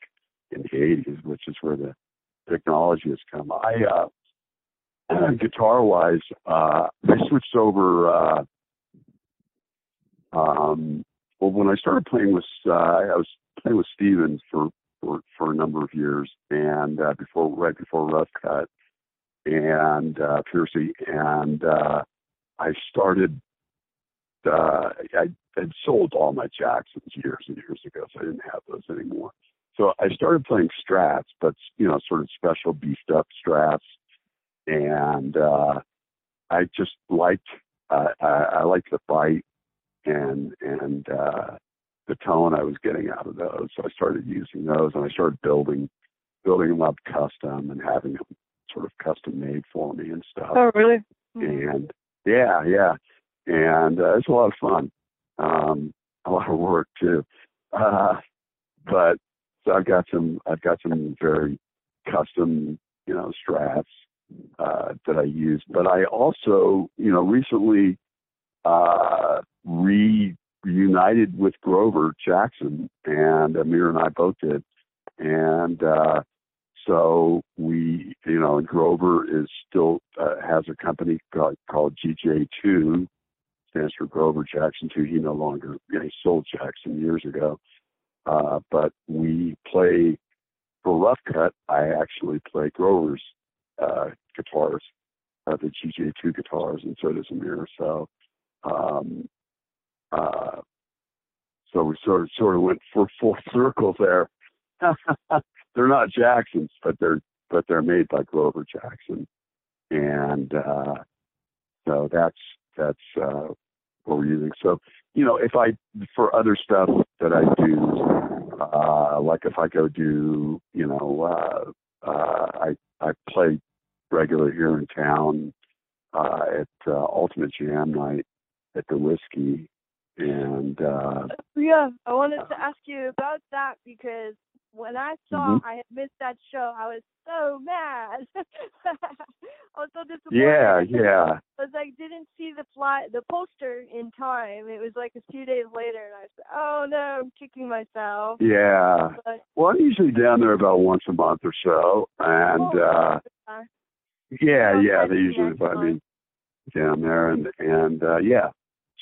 in the eighties, which is where the technology has come. I uh guitar wise, uh I switched over uh um well when I started playing with uh I was playing with Stevens for for, for a number of years and uh before right before Rough Cutt and uh, Pearcy, and uh, I started. Uh, I had sold all my Jacksons years and years ago, so I didn't have those anymore. So I started playing Strats, but you know, sort of special beefed up Strats, and uh, I just liked. Uh, I, I liked the bite and and uh, the tone I was getting out of those. So I started using those, and I started building building them up custom and having them sort of custom made for me and stuff. Oh, really? Mhm. And yeah, yeah, and uh, it's a lot of fun. Um, a lot of work too. Uh, but so I've got some I've got some very custom you know strats uh, that I use. But I also you know recently uh, re reunited with Grover Jackson and Amir and I both did, and uh, so we, you know, and Grover is still uh, has a company called, called GJ2, stands for Grover Jackson 2. He no longer, you know, he sold Jackson years ago. Uh, but we play for Rough Cutt. I actually play Grover's uh, guitars, uh, the GJ2 guitars, and so does Amir. So, um, uh, so we sort of sort of went for full circle there. they're not Jacksons, but they're but they're made by Grover Jackson, and uh, so that's that's uh, what we're using. So you know, if I for other stuff that I do, uh, like if I go do, you know, uh, uh, I I play regular here in town uh, at uh, Ultimate Jam Night at the Whisky, and uh, Yeah, I wanted to ask you about that because when I saw Mhm. I had missed that show, I was so mad. I was so disappointed. Yeah, yeah. Because I was like, didn't see the fly, the poster in time. It was like a few days later, and I was, oh no, I'm kicking myself. Yeah. But Well, I'm usually down there about once a month or so, and Oh, uh uh, yeah, yeah, they usually invite me down there, and and uh yeah,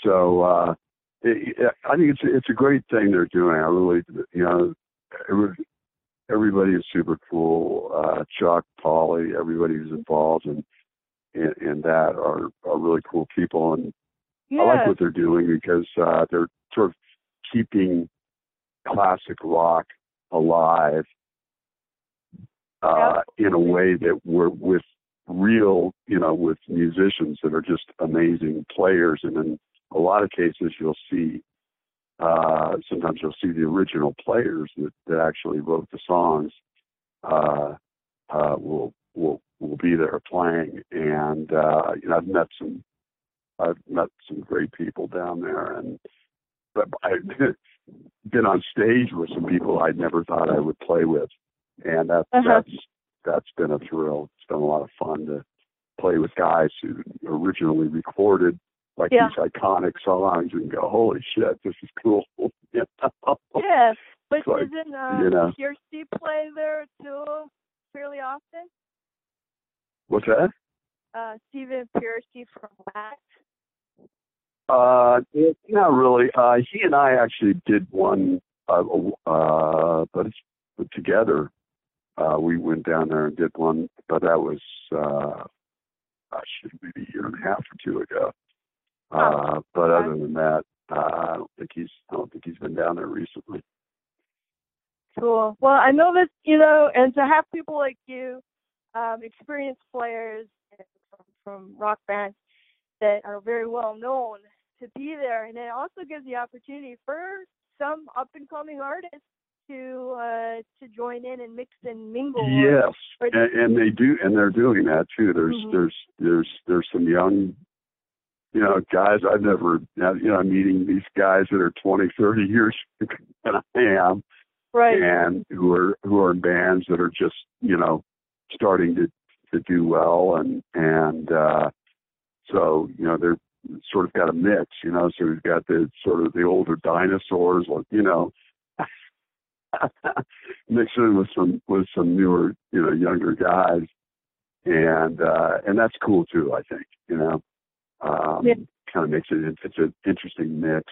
so uh it, I think it's it's a great thing they're doing. I really, you know, every, everybody is super cool. Uh Chuck, Pauly, everybody who's involved in in, in that are are really cool people, and yeah, I like what they're doing because uh, they're sort of keeping classic rock alive uh, in a way that we're with real, you know, with musicians that are just amazing players, and in a lot of cases you'll see. Uh, sometimes you'll see the original players that, that actually wrote the songs uh, uh, will will will be there playing, and uh, you know I've met some I've met some great people down there, and but I've been on stage with some people I never thought I would play with, and that, Uh-huh. that's that's been a thrill. It's been a lot of fun to play with guys who originally recorded like Yeah. these iconic songs and go, "Holy shit, this is cool!" you know? yeah. But like, isn't uh, you know. Pearcy play there too fairly often? What's that? Uh, Stephen Pearcy from Ratt. Uh, it- not really. Uh, he and I actually did one, uh, uh, but it's together. Uh, we went down there and did one, but that was, uh, gosh, maybe a year and a half or two ago. Uh, but other than that, uh, I don't think he's, I don't think he's been down there recently. Cool. Well, I know that you know, and to have people like you, um, experienced players from, from rock bands that are very well known to be there, and it also gives the opportunity for some up and coming artists to uh, to join in and mix and mingle. Yes, and, and they do, and they're doing that too. There's, Mhm. there's, there's, there's some young, you know, guys I've never, you know, I'm meeting these guys that are 20, 30 years than I am, right. and who are who are in bands that are just, you know, starting to to do well, and and uh, so you know they're sort of got a mix, you know. So we've got the sort of the older dinosaurs, like you know. mixing with some with some newer you know younger guys and uh and that's cool too i think you know um Yeah. kind of makes it it's an interesting mix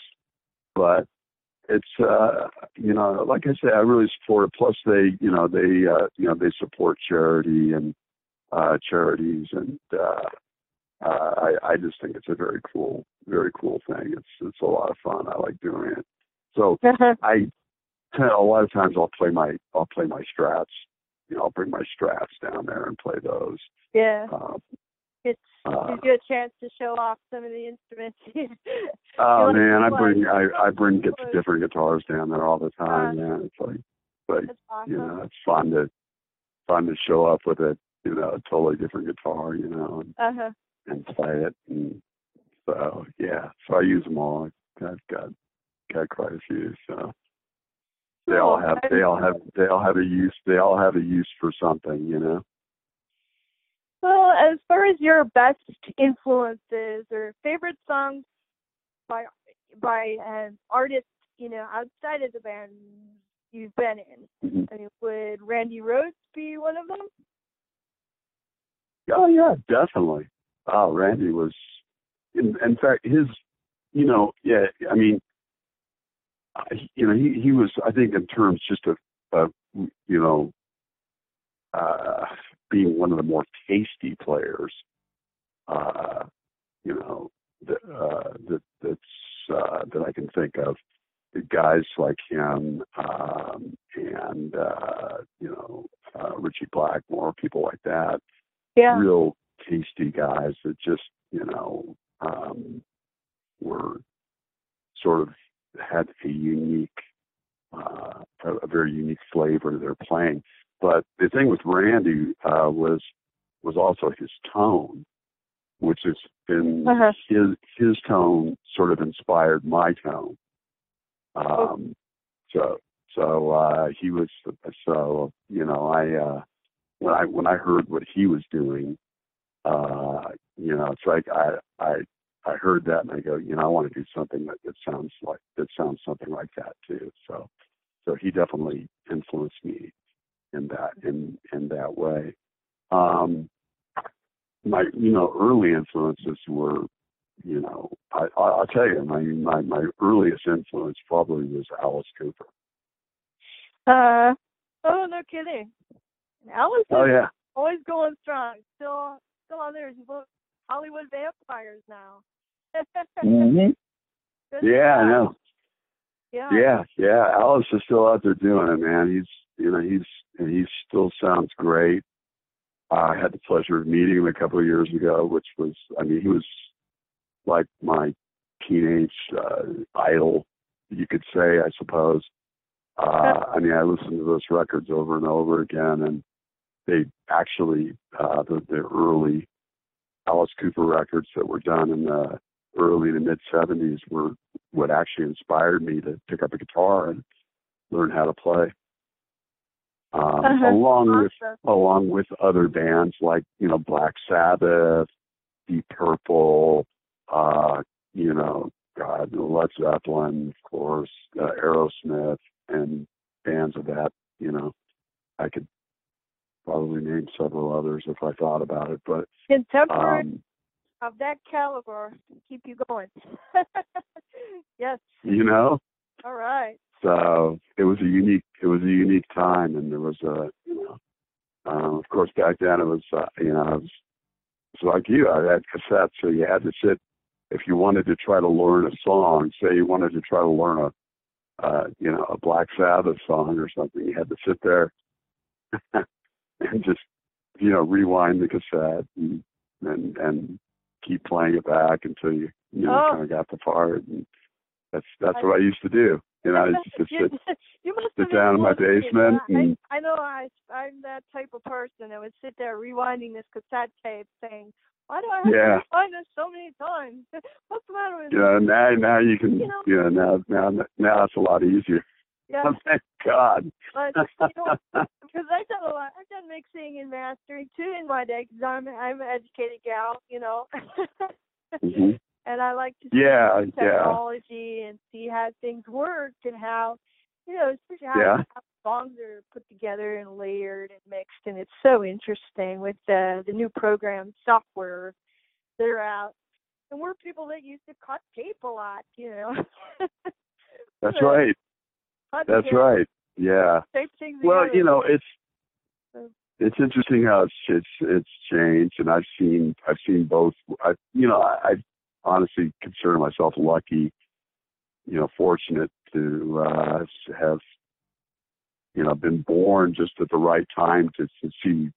but it's uh you know like i say i really support it plus they you know they uh you know they support charity and uh charities and uh uh i i just think it's a very cool very cool thing it's it's a lot of fun i like doing it so I tend a lot of times I'll play my I'll play my strats. You know, I'll bring my strats down there and play those. yeah. Um, It's uh, gives you a chance to show off some of the instruments. oh man, I bring I I bring get different guitars down there all the time. Uh, man, it's like, but awesome. you know, it's fun to fun to show up with a you know a totally different guitar. You know, and, Uh huh. and play it. And so yeah, so I use them all. I've got got quite a few. So they all have they all have they all have a use they all have a use for something. You know. Well, as far as your best influences or favorite songs by by um, artists, you know, outside of the band you've been in, Mhm. I mean, would Randy Rhoads be one of them? Oh yeah, definitely. Oh, Randy was, in, in fact, his, you know, yeah. I mean, I- you know, he he was. I think in terms just of, of you know, uh, being one of the more tasty players. Uh, you know, that uh, that that's uh, that I can think of. Guys like him um, and uh, you know uh, Ritchie Blackmore, people like that Yeah. real tasty guys that just you know um were sort of had a unique uh a, a very unique flavor to their playing but the thing with randy uh was was also his tone which has been Uh-huh. his his tone sort of inspired my tone um so so uh, he was so you know I uh, when I when I heard what he was doing, uh, you know, it's like I I I heard that and I go, you know, I want to do something that, that sounds like that sounds something like that too. So so he definitely influenced me in that in in that way. Um, my you know early influences were you know I I'll tell you my my my earliest influence probably was Alice Cooper. Uh oh no kidding. Alice oh yeah always going strong. Still still on there. Hollywood vampires now. mm-hmm. Yeah, I know. Yeah. Yeah, yeah. Alice is still out there doing it, man. He's you know, he's he still sounds great. I had the pleasure of meeting him a couple of years ago, which was I mean, he was like my teenage uh, idol, you could say, I suppose. Uh, I mean, I listened to those records over and over again, and they actually uh, the, the early Alice Cooper records that were done in the early to mid 70s were what actually inspired me to pick up a guitar and learn how to play. Um, uh-huh. along awesome. with along with other bands like you know Black Sabbath, Deep Purple, uh, you know, God, Led Zeppelin, of course, uh, Aerosmith, and bands of that. You know, I could probably name several others if I thought about it, but contemporary um, of that caliber to keep you going. yes. You know. All right. So it was a unique it was a unique time, and there was a you know, um, of course back then it was uh, you know it was, it was like you I had cassettes, so you had to sit if you wanted to try to learn a song. Say you wanted to try to learn a uh, you know a Black Sabbath song or something, you had to sit there and just you know rewind the cassette and and and keep playing it back until you you know Oh. kind of got the part and that's that's what I used to do you know I used to you, sit you must sit down in my close to it. basement I, and- I know I I'm that type of person that would sit there rewinding this cassette tape saying, Why do I have Yeah. to rewind this so many times? What's the matter with you know now now you can You know- you know now now now it's a lot easier Yeah, thank God but you know, because I've done a lot. I've done mixing and mastering too in my day. Because I'm I'm an educated gal, you know. hmm and I like to see Yeah, the yeah. technology and see how things work and how you know, especially how, Yeah. how songs are put together and layered and mixed and it's so interesting with the the new program software that are out. And we're people that used to cut tape a lot, you know. that's So, right that's right yeah well you know it's it's interesting how it's it's it's changed and I've seen I've seen both I you know I, I honestly consider myself lucky you know fortunate to uh have you know been born just at the right time to to see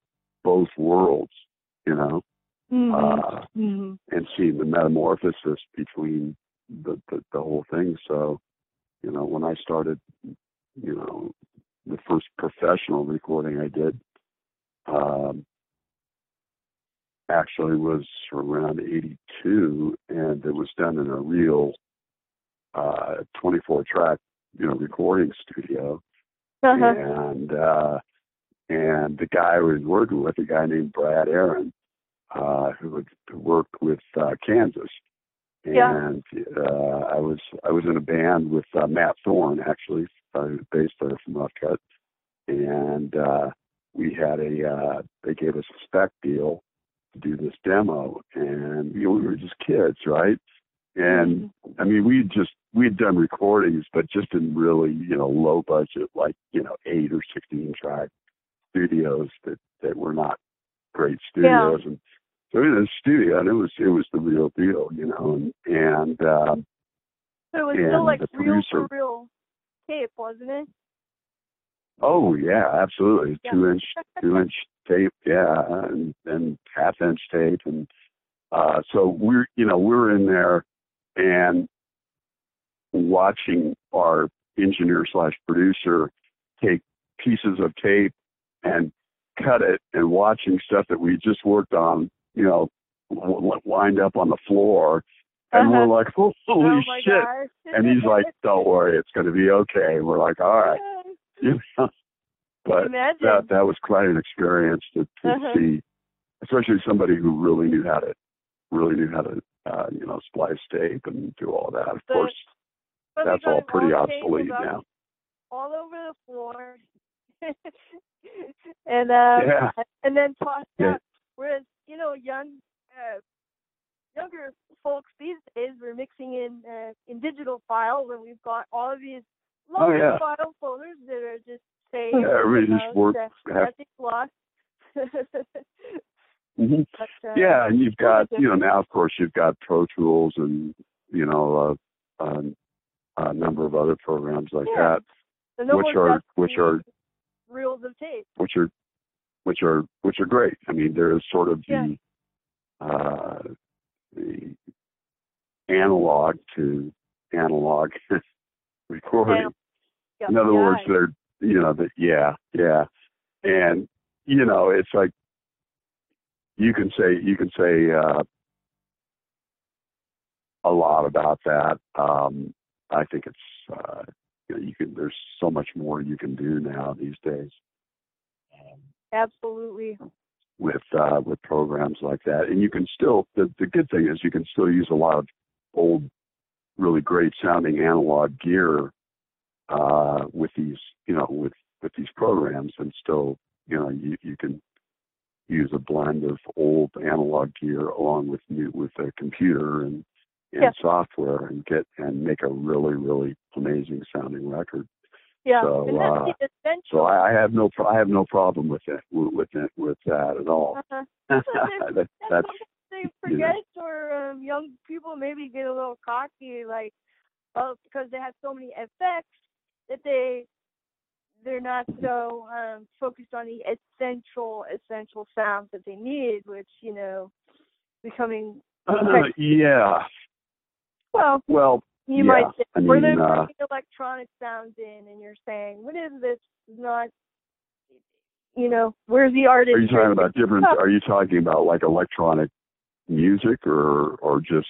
both worlds you know Mhm. uh Mhm. and seeing the metamorphosis between the, the the whole thing. So, you know, when I started, you know, the first professional recording I did, um, actually was around '82, and it was done in a real uh 24 track, you know, recording studio Uh-huh. and uh, and the guy I was working with, a guy named Brad Aaron, uh, who had worked with uh, Kansas, Yeah. and uh, I was I was in a band with uh, Matt Thorr, actually, uh, bass player from Rough Cutt, and uh, we had a uh, they gave us a spec deal to do this demo, and you know, we were just kids, right? And I mean, we just we'd done recordings, but just in really you know low budget, like you know eight or sixteen track studios that that were not great studios, and so in the studio, and it was it was the real deal, you know, and and uh, So it was still like the real for real tape, wasn't it? oh yeah, absolutely, Yeah. two inch two inch tape, yeah, and and half inch tape, and uh, so we're you know we're in there and watching our engineer slash producer take pieces of tape and cut it and watching stuff that we just worked on, you know, w- w- wind up on the floor. And Uh-huh. we're like, holy oh shit. And he's like, don't worry, it's going to be okay. And we're like, all right. you know, but Imagine. that that was quite an experience to, to Uh-huh. see, especially somebody who really knew how to really knew how to uh, you know splice tape and do all that. Of But- course, But we all pretty obsolete now. all over the floor, and uh, Yeah. and then tossed Yeah. out. Whereas you know, young uh, younger folks these days we're mixing in uh, in digital files, and we've got all of these Oh, yeah. file folders that are just saved. Yeah, you just know, work- that- have- nothing's lost. hmm but, uh, Yeah, and you've got you know now of course you've got Pro Tools and you know uh, uh, a number of other programs like Yeah. that, so no which are which are reels of tape. which are which are which are great. I mean, there is sort of Yeah. the uh, the analog to analog recording. Yeah. In other yeah. words, they're you know that yeah yeah, and you know it's like you can say you can say uh, a lot about that. Um, I think it's uh, you, know, you can. There's so much more you can do now these days absolutely. with uh, with programs like that, and you can still. The the good thing is you can still use a lot of old, really great sounding analog gear uh, with these you know with with these programs, and still you know you you can use a blend of old analog gear along with new with a computer and and Yeah. software and get and make a really really amazing sounding record. Yeah, So, and that's uh, the essential. So I, I have no pro- I have no problem with it with with it, with that at all. Uh-huh. that, That's that's they forget or um, young people maybe get a little cocky like oh because they have so many effects that they they're not so um focused on the essential essential sounds that they need which you know becoming yeah. well Well, you Yeah, might say I where mean, they're uh, electronic sounds in and you're saying what is this It's not you know where's the artist are you talking about different? Are you talking about like electronic music or or just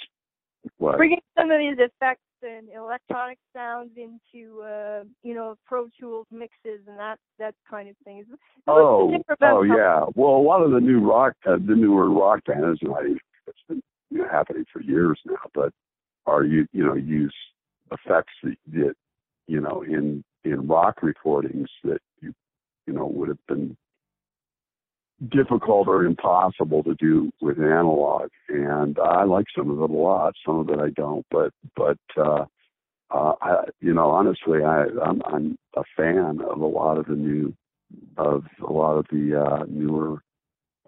what? bringing some of these effects and electronic sounds into uh you know pro tools mixes and that that kind of thing Oh, oh yeah. Well, a lot of the new rock, uh, the newer rock bands, and I, it's been you know, happening for years now, but are you you know use effects that, that you know in in rock recordings that you you know would have been difficult or impossible to do with analog. And I like some of it a lot some of it I don't but but uh uh I you know honestly I I'm I'm a fan of a lot of the new of a lot of the uh newer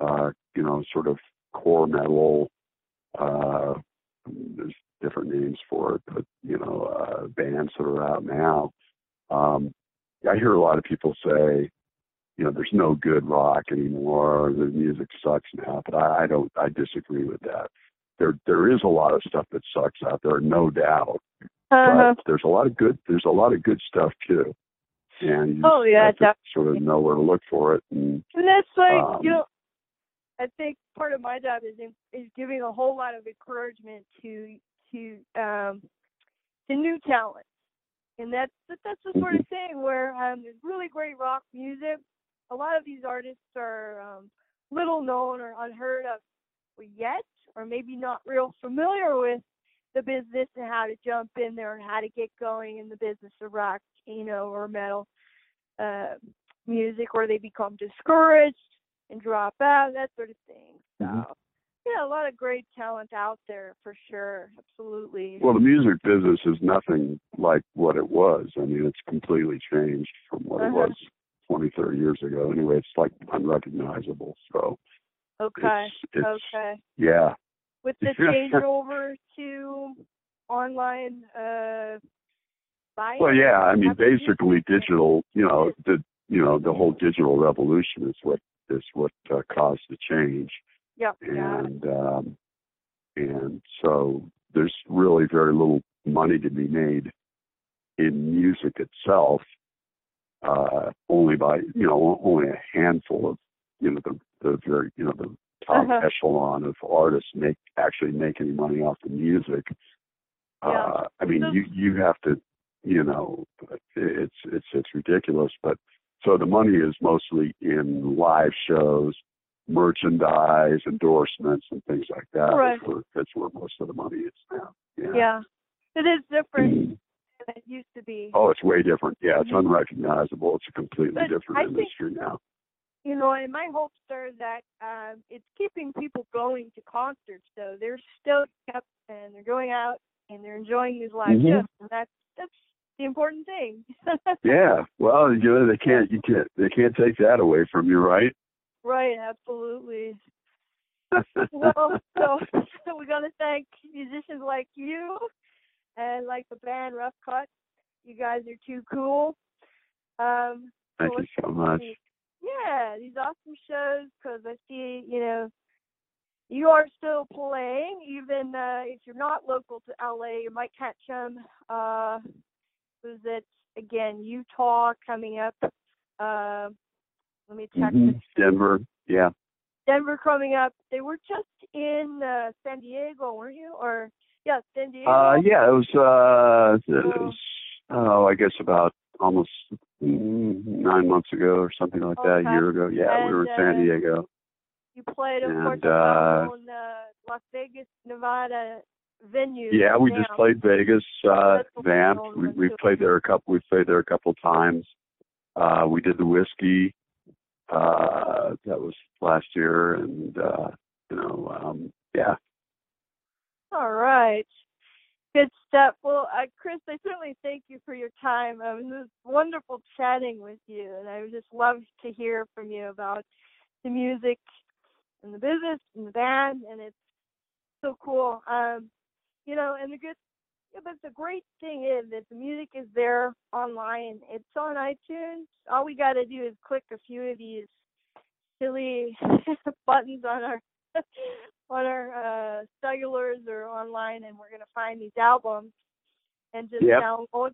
uh you know sort of core metal uh different names for it but you know uh bands that are out now um I hear a lot of people say you know, there's no good rock anymore. The music sucks now, but I, I don't. I disagree with that. There, there is a lot of stuff that sucks out there, no doubt. uh-huh. But there's a lot of good. There's a lot of good stuff too, and you Oh, yeah, have sort of know where to look for it. And and that's like um, you know i think part of my job is in, is giving a whole lot of encouragement to to um to new talent. And that's that's the sort of thing where um there's really great rock music. A lot of these artists are um little known or unheard of yet or maybe not real familiar with the business and how to jump in there and how to get going in the business of rock you know or metal uh music or they become discouraged and drop out that sort of thing. So Mhm. Yeah a lot of great talent out there for sure absolutely well, the music business is nothing like what it was. I mean, it's completely changed from what it Uh-huh. was 20, 30 years ago. Anyway, it's like unrecognizable. So okay it's, it's okay yeah. with the changeover to online uh buying Well, yeah, I mean, basically, digital. You know, the you know the whole digital revolution is what is what uh, caused the change, yeah and um, and so there's really very little money to be made in music itself. Uh, only by you know only a handful of you know the the very you know the top Uh-huh. echelon of artists make actually make any money off the music. Yeah. Uh, I mean, you you have to you know, it's it's it's ridiculous. But so the money is mostly in live shows, merchandise, endorsements, and things like that. Right. That's, where, that's where most of the money is now. Yeah. Yeah. It is different Mm. than it used to be. Oh, it's way different. Yeah, it's Mhm. unrecognizable. It's a completely But different I think- industry now. You know, and my hopes are that um, it's keeping people going to concerts. So they're still kept and they're going out and they're enjoying these live Mhm. shows. And that's that's the important thing. Yeah. Well, you know, they can't. You can't. They can't take that away from you, right? Right. Absolutely. well, so, so we're gonna thank musicians like you and like the band Rough Cutt. You guys are too cool. Um, Thank you so much. yeah, these awesome shows because I see, you know, you are still playing, even uh, if you're not local to LA. You might catch them. Uh, was it again Utah coming up? Uh, let me check. Mhm. this. Denver. Yeah. Denver coming up. They were just in uh, San Diego, weren't you? Or yeah, San Diego. Uh, yeah. It was. Uh, it was. Oh, I guess about almost nine months ago or something like that. A year ago. Yeah, we were in And, San uh, Diego. You played, of and, course, uh, on uh, Las Vegas, Nevada venue. Yeah, we just played Vegas, uh, Vamp. We we played there a couple. We played there a couple times. Uh, we did the whisky. Uh, that was last year, and uh, you know, um, yeah. All right. Good stuff. Well, uh, Chris, I certainly thank you for your time. Um, it was wonderful chatting with you, and I would just love to hear from you about the music and the business and the band, and it's so cool. Um, you know, and the good, yeah, but the great thing is that the music is there online. It's on iTunes. All we got to do is click a few of these silly buttons on our on our uh, cellulars or online, and we're gonna find these albums and just Yep. download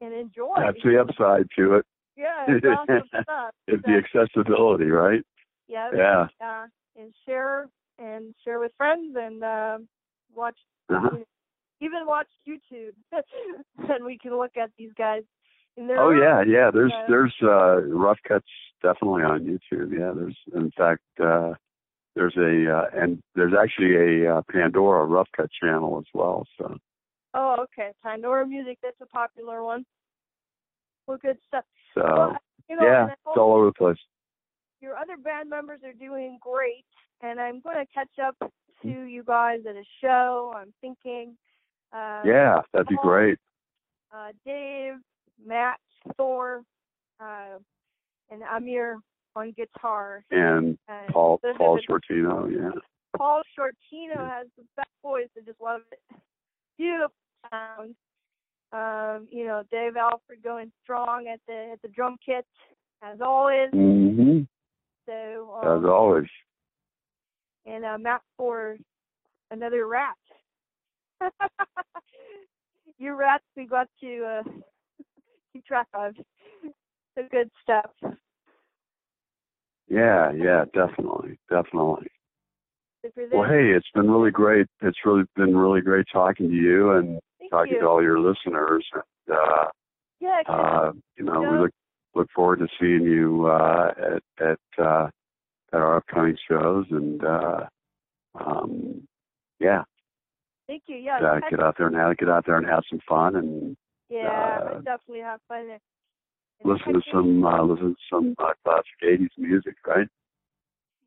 and enjoy. That's the upside to it. yeah, it's awesome stuff. It's So, the accessibility, right? yeah, Yeah. uh, and share and share with friends and um watch Uh-huh. Even watch YouTube, and we can look at these guys. In their Oh yeah, yeah. There's there's uh, rough cutt's definitely on YouTube. Yeah, there's in fact uh, there's a uh, and there's actually a uh, Pandora rough cutt channel as well. So Oh, okay. Pandora Music, that's a popular one. Well, good stuff. so well, you know, yeah, it's all over the place. your other band members are doing great, and I'm going to catch up to you guys at a show. I'm thinking. Uh, Yeah, that'd be great. Uh, Dave, Matt, Thorr, uh, and Amir on guitar. And And Paul Paul Shortino, yeah. Paul Shortino has the best voice. I just love it. Beautiful sound. Um, you know, Dave Alford going strong at the at the drum kit as always. Mhm. So As um, always. and uh, Matt for another rat. Your rats we got to uh, keep track of. the good stuff. Yeah, yeah, definitely, definitely. Well, hey, it's been really great. It's really been really great talking to you and thank talking you. to all your listeners. And, uh, yeah, uh, you know, we look look forward to seeing you uh, at at uh, at our upcoming shows, and uh, um, yeah, thank you. Yeah, uh, get out there and have, get out there and have some fun, and yeah, I uh, definitely have fun. And listen to some uh, listen to some uh, classic '80s music, right?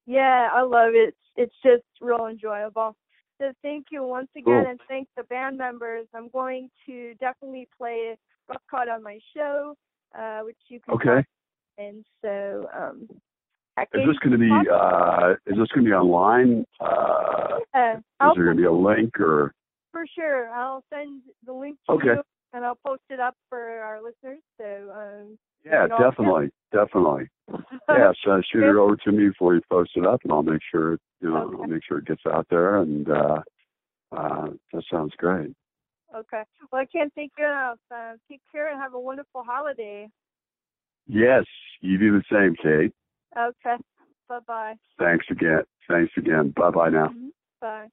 Yeah, I love it. It's just real enjoyable. So thank you once again, Cool. and thank the band members. I'm going to definitely play Rough Cutt on my show, uh, which you can Okay. find. And so, um, I Is this going to be uh, is this going to be online? Uh, Uh, is I'll, there going to be a link or? for sure. I'll send the link to Okay. you, and I'll post it up for our listeners. So, um, Yeah, definitely, definitely. Yeah, so shoot it over to me before you post it up, and I'll make sure you know Okay. I'll make sure it gets out there. And uh, uh, that sounds great. okay. Well, I can't thank you enough. Uh, take care and have a wonderful holiday. Yes, you do the same, Kate. Okay. Bye bye. Thanks again. Thanks again. Mm-hmm. Bye bye now. Bye.